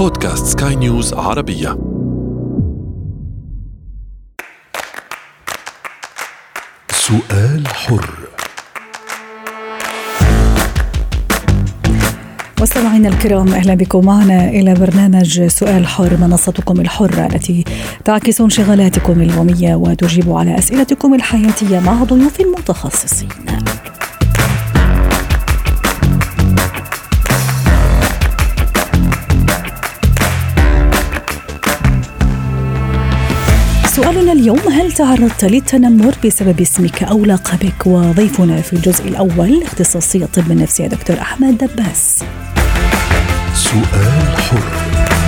بودكاست سكاي نيوز عربية. سؤال حر. مستمعينا الكرام أهلا بكم. معنا إلى برنامج سؤال حر منصتكم الحرة التي تعكس انشغالاتكم اليومية وتجيب على أسئلتكم الحياتية مع ضيوف متخصصين. سؤالنا اليوم هل تعرضت للتنمر بسبب اسمك أو لقبك؟ وضيفنا في الجزء الأول اختصاصي الطب النفسي دكتور أحمد دباس. سؤال حر.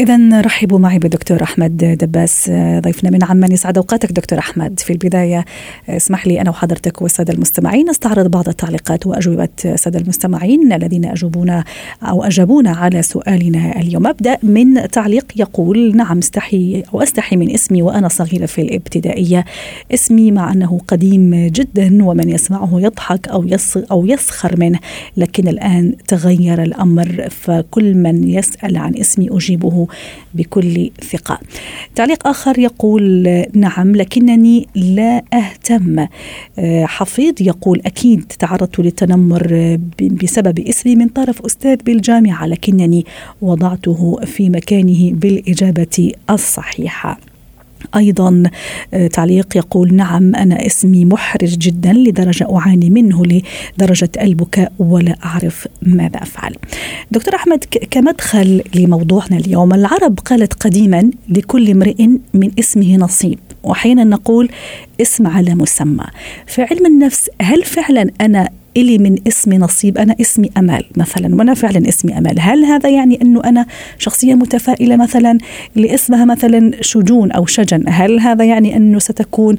إذا رحبوا معي بالدكتور أحمد دباس ضيفنا من عمان. يسعد أوقاتك دكتور أحمد. في البداية اسمح لي أنا وحضرتك والسادة المستمعين استعرض بعض التعليقات وأجوبة السادة المستمعين الذين أجوبونا أو أجابونا على سؤالنا اليوم. أبدأ من تعليق يقول نعم استحي أو أستحي من اسمي وأنا صغيرة في الابتدائية. اسمي مع أنه قديم جدا ومن يسمعه يضحك أو أو يسخر منه لكن الآن تغير الأمر فكل من يسأل عن اسمي أجيبه بكل ثقة. تعليق آخر يقول نعم لكنني لا أهتم. حفيظ يقول أكيد تعرضت للتنمر بسبب اسمي من طرف أستاذ بالجامعة لكنني وضعته في مكانه بالإجابة الصحيحة. أيضا تعليق يقول نعم أنا اسمي محرج جدا لدرجة أعاني منه لدرجة البكاء ولا أعرف ماذا أفعل. دكتور أحمد كمدخل لموضوعنا اليوم العرب قالت قديما لكل امرئ من اسمه نصيب واحيانا نقول اسم على مسمى. في علم النفس هل فعلا أنا إلي من اسمي نصيب أنا اسمي أمال مثلا وأنا فعلا اسمي أمال. هل هذا يعني أنه أنا شخصية متفائلة مثلا لاسمها مثلا شجون أو شجن؟ هل هذا يعني أنه ستكون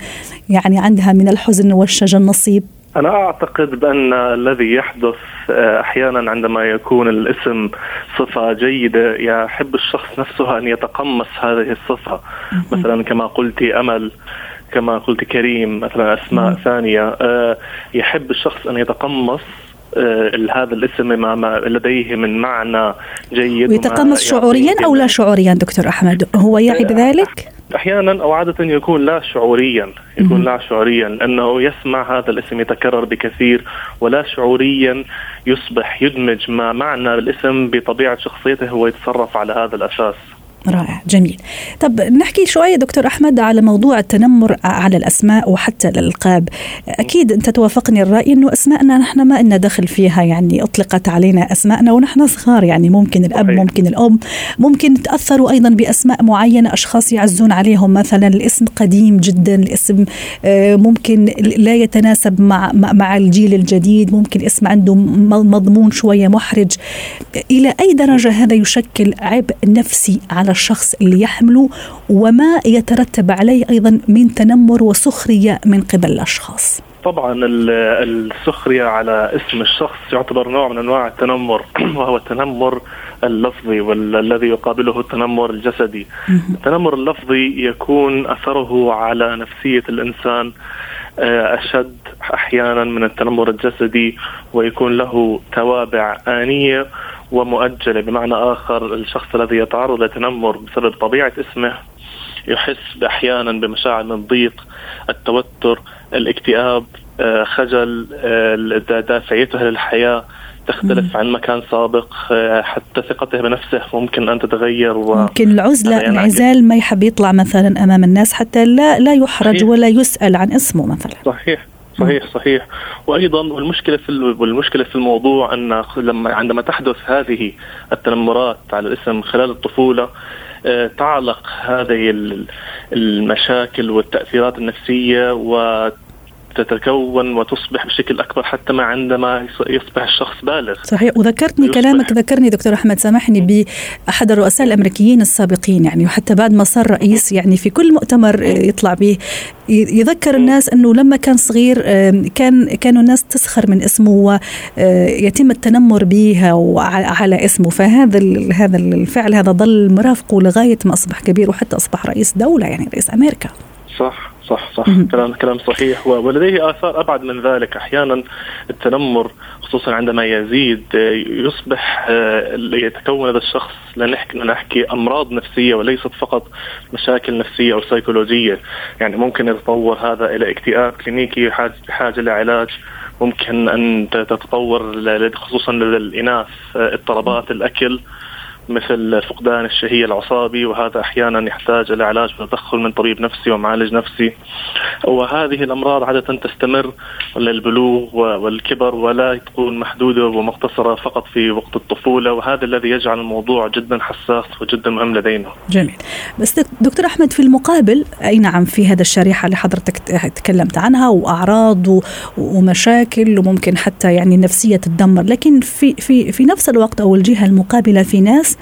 يعني عندها من الحزن والشجن نصيب؟ أنا أعتقد بأن الذي يحدث أحيانا عندما يكون الاسم صفة جيدة يحب الشخص نفسه أن يتقمص هذه الصفة. مثلا كما قلت أمل. كما قلت كريم مثلا أسماء. ثانية يحب الشخص أن يتقمص هذا الاسم ما لديه من معنى جيد ويتقمص شعوريا أو لا شعوريا دكتور أحمد هو يعي بذلك؟ أحيانا أو عادة يكون لا شعوريا يكون لا شعوريا لأنه يسمع هذا الاسم يتكرر بكثير ولا شعوريا يصبح يدمج ما معنى الاسم بطبيعة شخصيته ويتصرف على هذا الأساس رائع جميل. طب نحكي شوية دكتور أحمد على موضوع التنمر على الأسماء وحتى الألقاب. أكيد أنت توافقني الرأي أنه أسماءنا نحن ما إلنا دخل فيها يعني أطلقت علينا أسماءنا ونحن صغار يعني ممكن الأب صحيح. ممكن الأم. ممكن تأثروا أيضا بأسماء معينة أشخاص يعزون عليهم مثلا الاسم قديم جدا الاسم ممكن لا يتناسب مع مع الجيل الجديد ممكن اسم عنده مضمون شوية محرج. إلى أي درجة هذا يشكل عبء نفسي على الشخص اللي يحمله وما يترتب عليه أيضا من تنمر وسخرية من قبل الأشخاص. طبعا السخرية على اسم الشخص يعتبر نوع من أنواع التنمر وهو التنمر اللفظي والذي يقابله التنمر الجسدي. التنمر اللفظي يكون أثره على نفسية الإنسان أشد أحيانا من التنمر الجسدي ويكون له توابع آنية ومؤجلة بمعنى آخر الشخص الذي يتعرض لتنمر بسبب طبيعة اسمه يحس أحيانا بمشاعر من الضيق التوتر الاكتئاب خجل دافعيته للحياة تختلف عن مكان سابق آه، حتى ثقته بنفسه ممكن أن تتغير و ممكن العزلة الانعزال ما يحب يطلع مثلا أمام الناس حتى لا لا يحرج صحيح. ولا يسأل عن اسمه مثلا. صحيح. صحيح صحيح. وأيضا والمشكلة في والمشكلة في الموضوع أن لما عندما تحدث هذه التنمرات على الاسم خلال الطفولة آه، تعلق هذه المشاكل والتأثيرات النفسية تتكون وتصبح بشكل أكبر حتى ما عندما يصبح الشخص بالغ. صحيح وذكرتني كلامك ذكرني دكتور أحمد سامحني بأحد الرؤساء الأمريكيين السابقين يعني وحتى بعد ما صار رئيس يعني في كل مؤتمر يطلع به. يذكر الناس إنه لما كان صغير كان كانوا الناس تسخر من اسمه ويتم آه، التنمر به وعلى اسمه. فهذا هذا الفعل هذا ظل مرافقه لغاية ما أصبح كبير وحتى أصبح رئيس دولة يعني رئيس أمريكا. صح. صح صح. كلام كلام صحيح. ولديه آثار أبعد من ذلك. أحيانا التنمر خصوصا عندما يزيد يصبح آه، يتكون هذا الشخص لنحكي نحكي أمراض نفسية وليست فقط مشاكل نفسية أو سيكولوجية. يعني ممكن يتطور هذا إلى اكتئاب كلينيكي بحاجه لعلاج. ممكن أن تتطور خصوصا للإناث آه، اضطرابات الأكل. مثل فقدان الشهية العصابي وهذا أحيانا يحتاج إلى علاج وتدخل من طبيب نفسي ومعالج نفسي. وهذه الأمراض عادة تستمر للبلوغ والكبر ولا تكون محدودة ومقتصرة فقط في وقت الطفولة وهذا الذي يجعل الموضوع جدا حساس وجدا مهم لدينا. جميل. بس دكتور أحمد في المقابل أي نعم في هذا الشريحة اللي حضرتك تكلمت عنها وأعراض ومشاكل وممكن حتى يعني نفسية تدمر لكن في في في نفس الوقت أو الجهة المقابلة في ناس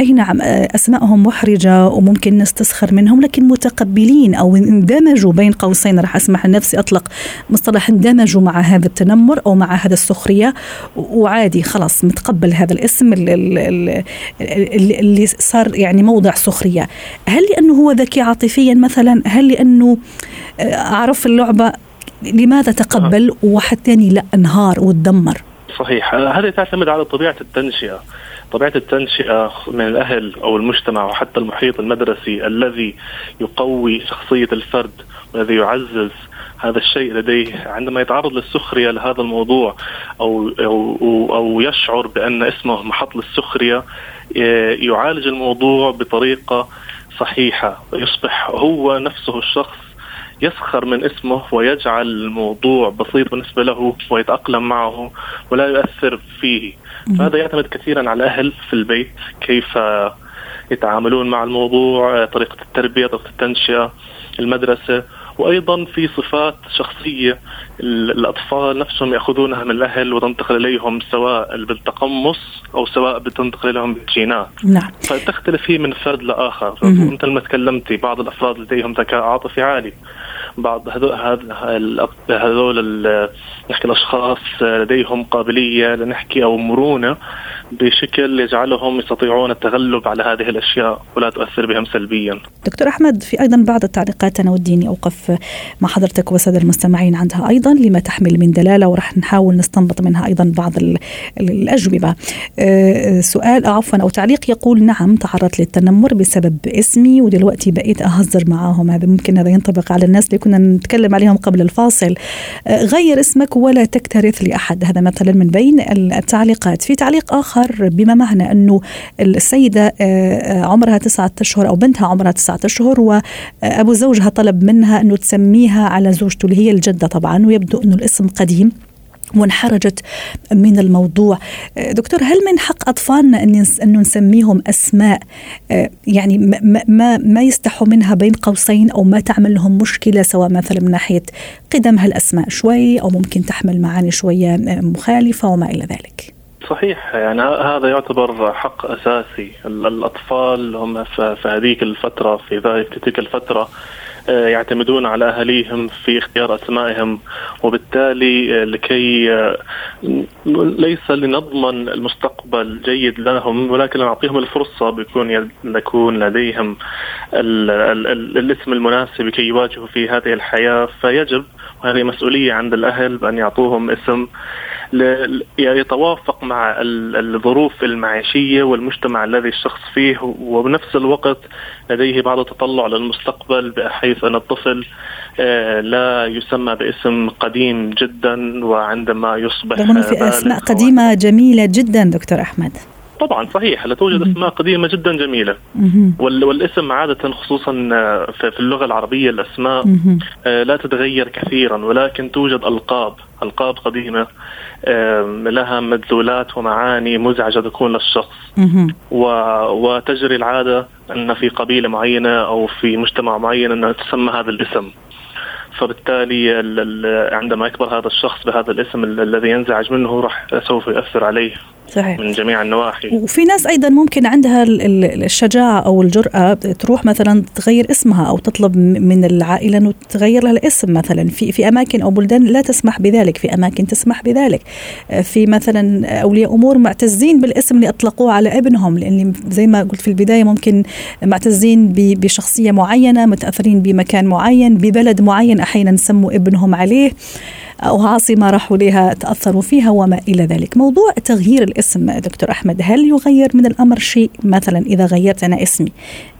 أي نعم آه، اسمائهم محرجة وممكن نستسخر منهم لكن متقبلين أو اندمجوا بين قوسين. راح أسمح لنفسي أطلق مصطلح اندمجوا مع هذا التنمر أو مع هذا السخرية. وعادي خلاص متقبل هذا الاسم اللي, اللي صار يعني موضع سخرية. هل لأنه هو ذكي عاطفيا مثلا؟ هل لأنه آه، عرف اللعبة لماذا تقبل؟ وواحد ثاني لا انهار وتدمر. صحيح. هذه تعتمد على طبيعة التنشئة. طبيعة التنشئة من الأهل أو المجتمع وحتى المحيط المدرسي الذي يقوي شخصية الفرد والذي يعزز هذا الشيء لديه عندما يتعرض للسخرية لهذا الموضوع أو أو أو يشعر بأن اسمه محط للسخرية يعالج الموضوع بطريقة صحيحة يصبح هو نفسه الشخص يسخر من اسمه ويجعل الموضوع بسيط بالنسبة له ويتأقلم معه ولا يؤثر فيه. فهذا يعتمد كثيرا على الاهل في البيت كيف يتعاملون مع الموضوع طريقة التربية طريقة التنشئة المدرسة. وأيضا في صفات شخصية الأطفال نفسهم يأخذونها من الأهل وتنتقل إليهم سواء بالتقمص أو سواء بتنتقل إليهم بالجينات. نعم. فتختلف هي من فرد لآخر. مثل ما تكلمتي بعض الأفراد لديهم ذكاء عاطفي عالي. بعض هذول هذول نحكي الأشخاص لديهم قابلية لنحكي أو مرونة بشكل يجعلهم يستطيعون التغلب على هذه الأشياء ولا تؤثر بهم سلبيا. دكتور أحمد في أيضا بعض التعليقات أنا ودي إني أوقف مع حضرتك والساده المستمعين عندها أيضا لما تحمل من دلالة وراح نحاول نستنبط منها أيضا بعض الأجوبة. أه، سؤال عفوا أو تعليق يقول نعم تعرضت للتنمر بسبب اسمي ودلوقتي بقيت أهزر معاهم هذا ممكن هذا ينطبق على الناس اللي كنا نتكلم عليهم قبل الفاصل. غير اسمك ولا تكترث لأحد هذا مثلا من بين التعليقات. في تعليق آخر بما معنى أنه السيدة آه، آه، عمرها تسعة أشهر أو بنتها عمرها تسعة أشهر وأبو زوجها طلب منها أنه تسميها على زوجته اللي هي الجدة طبعا ويبدو أنه الاسم قديم وانحرجت من الموضوع. آه، دكتور هل من حق أطفالنا أن أنه نسميهم أسماء؟ يعني ما, ما, ما يستحوا منها بين قوسين أو ما تعمل لهم مشكلة سواء مثلا من ناحية قدم هالأسماء شوي أو ممكن تحمل معاني شوية مخالفة وما إلى ذلك. صحيح يعني هذا يعتبر حق أساسي. الأطفال هم في هذيك الفترة في ذلك تلك الفترة آه، يعتمدون على أهاليهم في اختيار أسمائهم وبالتالي آه، لكي آه، ليس لنضمن المستقبل جيد لهم ولكن نعطيهم الفرصة بيكون يكون لديهم ال ال ال الاسم المناسب لكي يواجهوا في هذه الحياة. فيجب وهذه مسؤولية عند الأهل بأن يعطوهم اسم يتوافق مع الظروف المعيشية والمجتمع الذي الشخص فيه وبنفس الوقت لديه بعض التطلع للمستقبل بحيث أن الطفل آه، لا يسمى باسم قديم جدا وعندما يصبح في أسماء قديمة جميلة جدا دكتور أحمد. طبعا صحيح لا توجد أسماء قديمة جدا جميلة. والاسم عادة خصوصا في اللغة العربية الأسماء آه، لا تتغير كثيرا ولكن توجد ألقاب ألقاب قديمة لها مدلولات ومعاني مزعجة تكون للشخص. وتجري العادة أن في قبيلة معينة أو في مجتمع معين أنها تسمى هذا الاسم. فبالتالي عندما يكبر هذا الشخص بهذا الاسم الذي ينزعج منه راح سوف يؤثر عليه. صحيح. من جميع النواحي. وفي ناس أيضا ممكن عندها الشجاعة أو الجرأة تروح مثلا تغير اسمها أو تطلب من العائلة إنه تغير لها الاسم مثلا. في في أماكن أو بلدان لا تسمح بذلك. في أماكن تسمح بذلك. في مثلا أولياء أمور معتزين بالاسم اللي أطلقوه على ابنهم لأن زي ما قلت في البداية ممكن معتزين بشخصية معينة متأثرين بمكان معين ببلد معين أحيانا سموا ابنهم عليه. أو عاصمة راحوا لها تأثروا فيها وما إلى ذلك. موضوع تغيير الاسم دكتور أحمد هل يغير من الأمر شيء؟ مثلا إذا غيرت أنا اسمي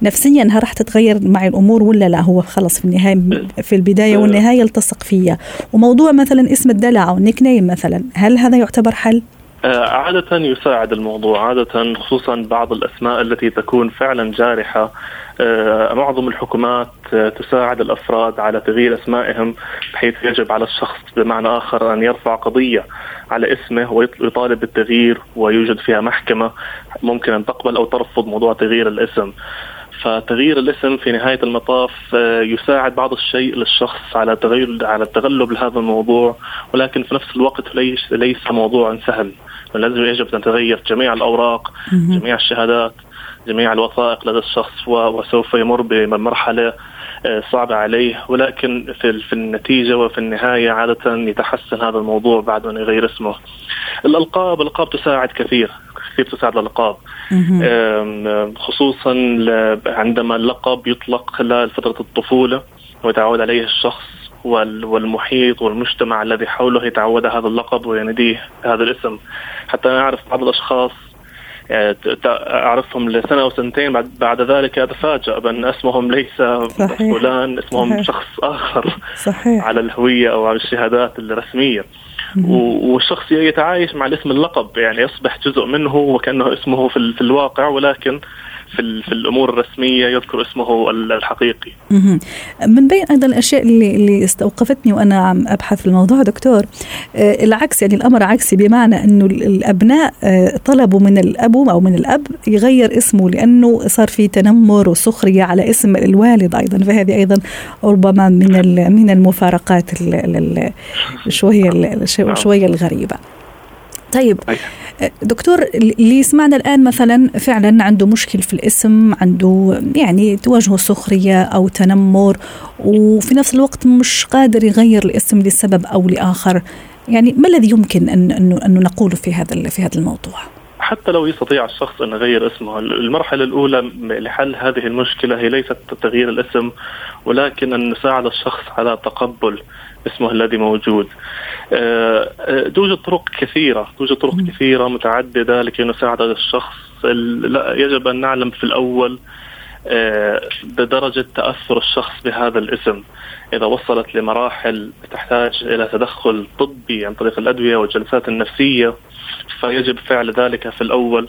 نفسيا هل راح تتغير معي الأمور ولا لا؟ هو خلص في النهاية في البداية والنهاية التصق فيا. وموضوع مثلا اسم الدلع أو النيك نيم مثلا هل هذا يعتبر حل؟ آه، عادة يساعد الموضوع عادة خصوصا بعض الأسماء التي تكون فعلا جارحة آه، معظم الحكومات آه، تساعد الأفراد على تغيير أسمائهم بحيث يجب على الشخص بمعنى آخر أن يرفع قضية على اسمه ويطالب بالتغيير ويوجد فيها محكمة ممكن أن تقبل أو ترفض موضوع تغيير الاسم. فتغيير الاسم في نهاية المطاف يساعد بعض الشيء للشخص على تغير على التغلب لهذا الموضوع ولكن في نفس الوقت ليس موضوعا سهل لازم يجب أن تتغير جميع الأوراق جميع الشهادات جميع الوثائق لدى الشخص وسوف يمر بمرحلة آه، صعبة عليه. ولكن في في النتيجة وفي النهاية عادة يتحسن هذا الموضوع بعد أن يغير اسمه. الألقاب الألقاب تساعد كثير كثير تساعد الألقاب. خصوصا عندما اللقب يطلق خلال فترة الطفولة ويتعود عليه الشخص. والمحيط والمجتمع الذي حوله يتعود هذا اللقب ويناديه هذا الاسم حتى نعرف بعض الأشخاص يعني أعرفهم لسنة أو سنتين بعد بعد ذلك أتفاجأ بأن اسمهم ليس صحيح. فلان اسمهم صحيح. شخص آخر صحيح. على الهوية أو على الشهادات الرسمية والشخص يتعايش مع الاسم اللقب يعني يصبح جزء منه وكأنه اسمه في الواقع ولكن في, في الأمور الرسمية يذكر اسمه الحقيقي. من بين أيضا الأشياء اللي اللي استوقفتني وأنا عم أبحث في الموضوع دكتور آه، العكس يعني الأمر عكسي بمعنى إنه الأبناء آه، طلبوا من الأب أو من الأب يغير اسمه لأنه صار في تنمر وسخرية على اسم الوالد أيضا فهذه أيضا ربما من من المفارقات شوية نعم. شوية الغريبة. طيب دكتور اللي يسمعنا الآن مثلا فعلا عنده مشكل في الاسم عنده يعني تواجهه سخرية أو تنمر وفي نفس الوقت مش قادر يغير الاسم لسبب أو لآخر يعني ما الذي يمكن أن, أن نقوله في هذا في هذا الموضوع؟ حتى لو يستطيع الشخص أن يغير اسمه، المرحلة الأولى لحل هذه المشكلة هي ليست تغيير الاسم ولكن أن نساعد الشخص على تقبل اسمه الذي موجود. آه، آه، توجد طرق كثيرة، توجد طرق كثيرة متعددة لكي نساعد الشخص، لا يجب أن نعلم في الأول آه، بدرجة تأثر الشخص بهذا الاسم. إذا وصلت لمراحل تحتاج إلى تدخل طبي عن طريق الأدوية والجلسات النفسية فيجب فعل ذلك في الأول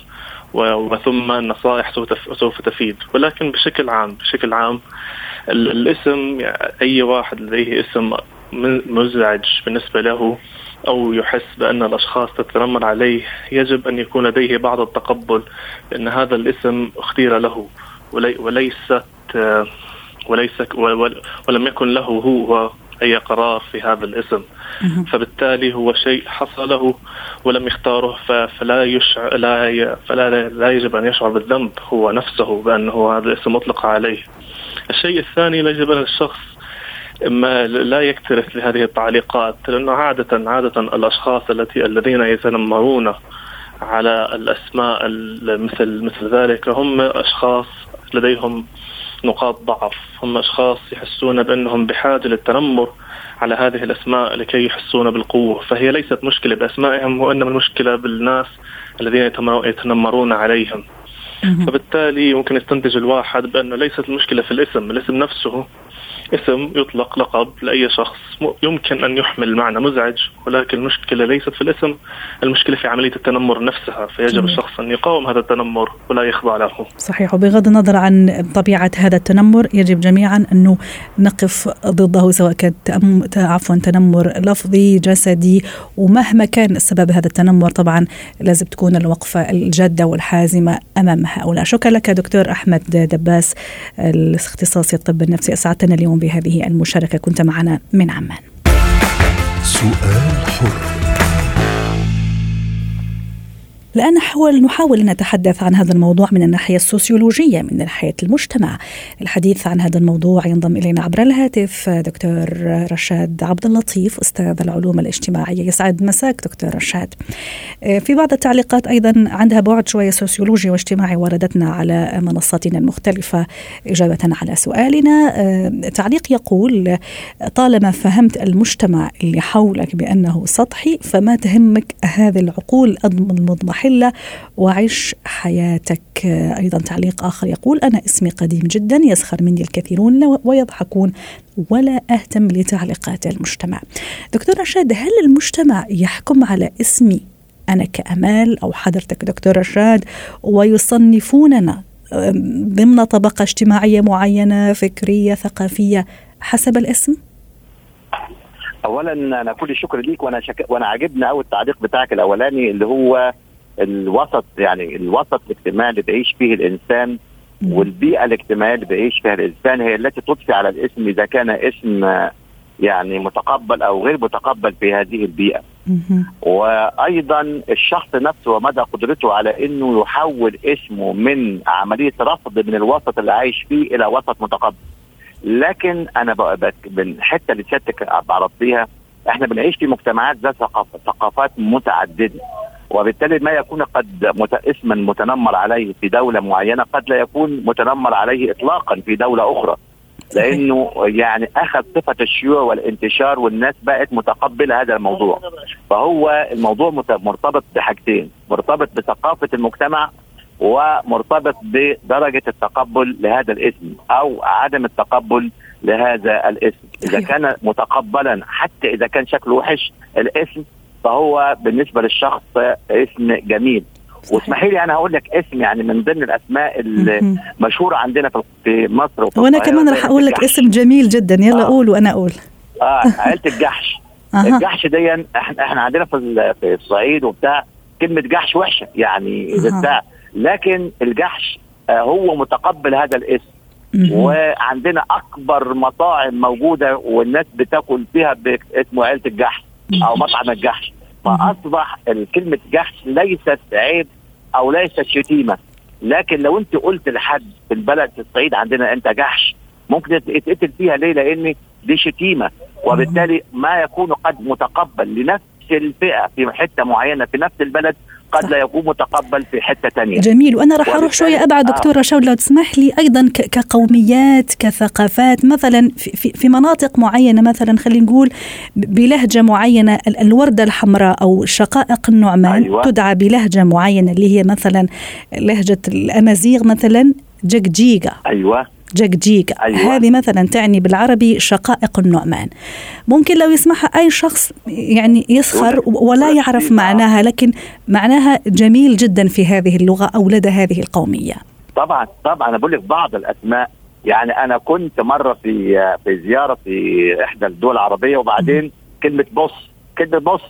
وثم النصائح سوف تفيد. ولكن بشكل عام بشكل عام الاسم أي واحد لديه اسم مزعج بالنسبة له أو يحس بأن الأشخاص تتنمر عليه يجب أن يكون لديه بعض التقبل لأن هذا الاسم اختير له. وليست وليس ولم يكن له هو أي قرار في هذا الاسم فبالتالي هو شيء حصل له ولم يختاره فلا يشعر لا فلا لا يجب أن يشعر بالذنب هو نفسه بانه هذا الاسم مطلق عليه. الشيء الثاني يجب ان الشخص ما لا يكترث لهذه التعليقات لأنه عاده عادة الأشخاص التي الذين يتنمرون على الأسماء مثل مثل ذلك هم أشخاص لديهم نقاط ضعف. هم أشخاص يحسون بأنهم بحاجة للتنمر على هذه الأسماء لكي يحسون بالقوة. فهي ليست مشكلة بأسمائهم وإنما المشكلة بالناس الذين يتنمرون عليهم. فبالتالي ممكن يستنتج الواحد بأنه ليست المشكلة في الاسم الاسم نفسه اسم يطلق لقب لأي شخص. يمكن أن يحمل معنى مزعج ولكن المشكلة ليست في الاسم المشكلة في عملية التنمر نفسها. فيجب الشخص أن يقاوم هذا التنمر ولا يخضع له. صحيح. وبغض النظر عن طبيعة هذا التنمر يجب جميعا أنه نقف ضده سواء كان عفوا تنمر لفظي جسدي ومهما كان سبب هذا التنمر. طبعا لازم تكون الوقفة الجادة والحازمة أمام هؤلاء. شكرا لك دكتور أحمد دباس الاختصاصي الطب النفسي. أسعدتنا اليوم. بهذه المشاركة. كنت معنا من عمان. سؤال حر. الآن نحاول نحاول أن نتحدث عن هذا الموضوع من الناحية السوسيولوجية من ناحية المجتمع. الحديث عن هذا الموضوع ينضم إلينا عبر الهاتف دكتور رشاد عبد اللطيف أستاذ العلوم الاجتماعية. يسعد مساك دكتور رشاد. آه، في بعض التعليقات أيضا عندها بعد شوية سوسيولوجي واجتماعي وردتنا على منصاتنا المختلفة. إجابة على سؤالنا آه، تعليق يقول طالما فهمت المجتمع اللي حولك بأنه سطحي فما تهمك هذه العقول المضمحة حلة وعش حياتك. أيضا تعليق آخر يقول أنا اسمي قديم جدا يسخر مني الكثيرون ويضحكون ولا أهتم لتعليقات المجتمع. دكتور رشاد هل المجتمع يحكم على اسمي أنا كأمال أو حضرتك دكتور رشاد؟ ويصنفوننا ضمن طبقة اجتماعية معينة فكرية ثقافية حسب الاسم؟ اولا أنا كل الشكر ليك وأنا شك... وأنا عاجبني قوي التعليق بتاعك الأولاني اللي هو الوسط يعني الوسط الاجتماعي اللي بيعيش فيه الإنسان والبيئة الاجتماعية اللي بيعيش فيها الإنسان هي التي تضفي على الاسم إذا كان اسم يعني متقبل أو غير متقبل في هذه البيئة. وأيضا الشخص نفسه ومدى قدرته على إنه يحول اسمه من عملية رفض من الوسط اللي عايش فيه إلى وسط متقبل. لكن أنا بالحته اللي سيادتك عرضتيها إحنا بنعيش في مجتمعات ذات ثقافات متعددة وبالتالي ما يكون قد. اسما متنمر عليه في دولة معينة قد لا يكون متنمر عليه اطلاقا في دولة أخرى. لأنه يعني أخذ صفة الشيوع والانتشار والناس بقت متقبلة هذا الموضوع. فهو الموضوع مرتبط بحاجتين مرتبط بثقافة المجتمع ومرتبط بدرجة التقبل لهذا الاسم أو عدم التقبل لهذا الاسم. إذا كان متقبلا حتى إذا كان شكله وحش الاسم فهو بالنسبة للشخص اسم جميل. واسمحي لي أنا هقول لك اسم يعني من ضمن الأسماء المشهورة عندنا في مصر وأنا كمان راح أقول لك اسم جميل جدا. يلا آه. قول وأنا أقول. آه عائلة الجحش. الجحش دي إحنا إحنا عندنا في في الصعيد وبتاع كلمة جحش وحشة يعني بتاع لكن الجحش آه هو متقبل هذا الاسم. وعندنا أكبر مطاعم موجودة والناس بتاكل فيها اسمه عيله الجحش. أو مطعم الجحش. فأصبح كلمه جحش ليست عيب أو ليست شتيمة. لكن لو أنت قلت لحد في البلد في الصعيد عندنا أنت جحش ممكن يتقتل فيها ليه؟ لأن دي شتيمة. وبالتالي ما يكون قد متقبل لنفس الفئة في حتة معينة في نفس البلد قد لا يكون متقبل في حتة ثانية جميل وأنا راح أروح شوية أبعد آه. دكتور رشاود لو تسمح لي أيضا كقوميات كثقافات مثلا في, في مناطق معينة مثلا خلينا نقول بلهجة معينة الوردة الحمراء أو شقائق النعمان أيوة. تدعى بلهجة معينة اللي هي مثلا لهجة الامازيغ مثلا جيجا أيوه جيجا أيوة. هذه مثلا تعني بالعربي شقائق النعمان. ممكن لو يسمعها أي شخص يعني يسخر ولا يعرف معناها لكن معناها جميل جدا في هذه اللغة أو لدى هذه القومية. طبعا طبعا. أنا بقول لك بعض الأسماء. يعني أنا كنت مرة في في زيارة في إحدى الدول العربية وبعدين م. كلمة بص كلمة بص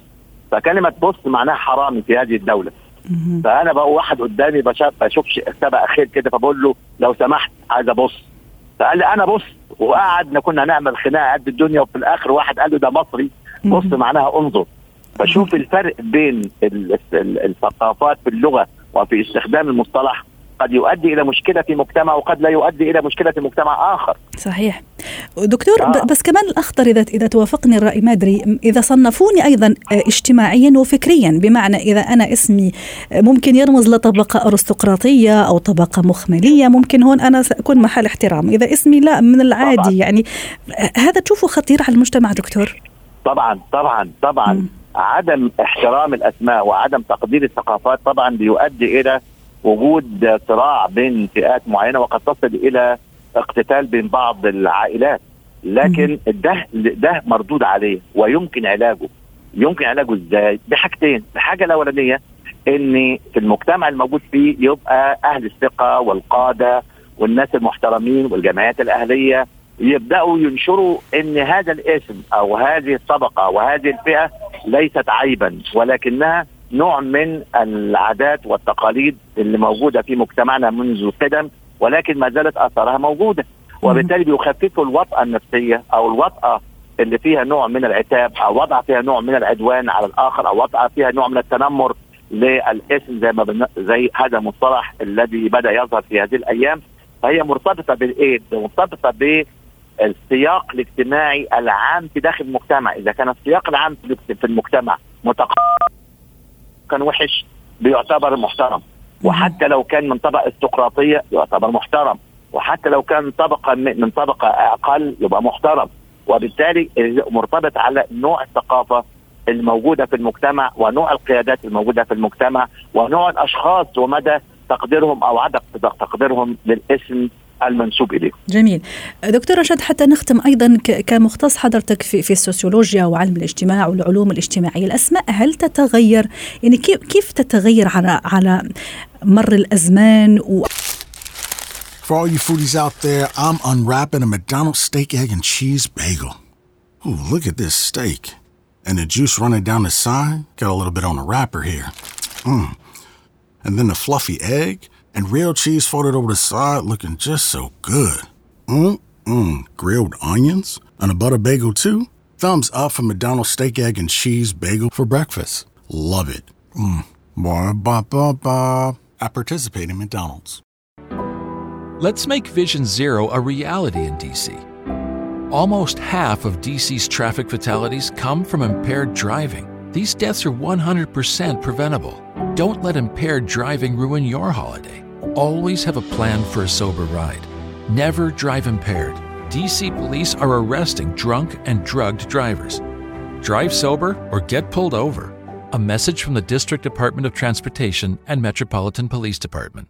فكلمة بص معناها حرامي في هذه الدولة. فأنا بقى واحد قدامي بشوف سبق خير كده فبقول له لو سمحت عايز ابص فقال لي أنا بص وقعدنا كنا نعمل خناقة قد الدنيا وفي الآخر واحد قال له ده مصري. بص معناها انظر. فشوف الفرق بين الثقافات في اللغة وفي استخدام المصطلح قد يؤدي إلى مشكلة في مجتمع وقد لا يؤدي إلى مشكلة في مجتمع آخر صحيح دكتور آه. بس كمان الأخطر اذا إذا توافقني الرأي ما ادري إذا صنفوني أيضا آه، اجتماعيا وفكريا بمعنى إذا أنا اسمي آه، ممكن يرمز لطبقة أرستقراطية أو طبقة مخملية ممكن هون أنا سأكون محل احترام إذا اسمي لا من العادي طبعا. يعني هذا تشوفه خطير على المجتمع دكتور طبعا طبعا طبعا م. عدم احترام الأسماء وعدم تقدير الثقافات طبعا بيؤدي إلى وجود صراع بين فئات معينة وقد تصل إلى اقتتال بين بعض العائلات. لكن ده ده مردود عليه ويمكن علاجه. يمكن علاجه إزاي؟ بحاجتين، الحاجة الأولانية إن في المجتمع الموجود فيه يبقى أهل الثقة والقادة والناس المحترمين والجمعيات الأهلية يبدأوا ينشروا إن هذا الاسم أو هذه الطبقة وهذه الفئة ليست عيبا ولكنها نوع من العادات والتقاليد اللي موجودة في مجتمعنا منذ القدم ولكن ما زالت اثارها موجودة. وبالتالي بيخففوا الوطأة النفسية أو الوطأة اللي فيها نوع من العتاب أو وضع فيها نوع من العدوان على الآخر أو وضع فيها نوع من التنمر للإسم زي ما بن... زي هذا المصطلح الذي بدأ يظهر في هذه الأيام. فهي مرتبطة بالايه؟ مرتبطة بالسياق الاجتماعي العام في داخل المجتمع، إذا كان السياق العام في المجتمع متقارب كان وحش بيعتبر محترم. وحتى لو كان من طبقة استقراطيه يعتبر محترم. وحتى لو كان طبقة من طبقة أقل يبقى محترم. وبالتالي مرتبط على نوع الثقافة الموجودة في المجتمع ونوع القيادات الموجودة في المجتمع ونوع الأشخاص ومدى تقديرهم أو عدم تقديرهم للاسم المنسوب اليه. جميل. دكتور رشاد حتى نختم أيضا كمختص حضرتك في في السوسيولوجيا وعلم الاجتماع والعلوم الاجتماعيه، الاسماء هل تتغير؟ يعني كيف كيف تتغير على على مر الازمان و For all you foodies out there, I'm unwrapping a McDonald's steak, egg, and cheese bagel. Ooh, look at this steak. And the juice running down the side. Got a little bit on the wrapper here. Mmm. And then the fluffy egg and real cheese folded over the side looking just so good. Mmm, grilled onions and a butter bagel too. Thumbs up for McDonald's steak, egg, and cheese bagel for breakfast. Love it. Mmm, ba ba ba ba. I participate in McDonald's. Let's make Vision Zero a reality in DC. Almost half of DC's traffic fatalities come from impaired driving. These deaths are 100% preventable. Don't let impaired driving ruin your holiday. Always have a plan for a sober ride. Never drive impaired. DC police are arresting drunk and drugged drivers. Drive sober or get pulled over. A message from the District Department of Transportation and Metropolitan Police Department.